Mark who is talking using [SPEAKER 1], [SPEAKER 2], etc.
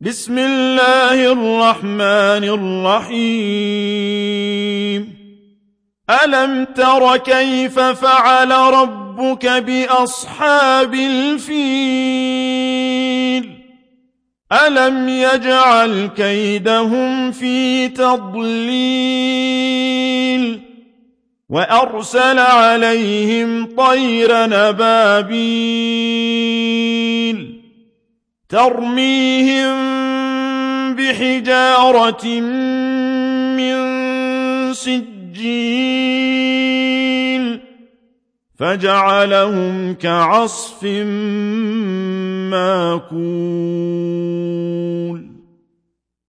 [SPEAKER 1] بسم الله الرحمن الرحيم. ألم تر كيف فعل ربك بأصحاب الفيل؟ ألم يجعل كيدهم في تضليل؟ وأرسل عليهم طير نبابيل. ترميهم بحجارة من سجيل فجعلهم كعصف ماكون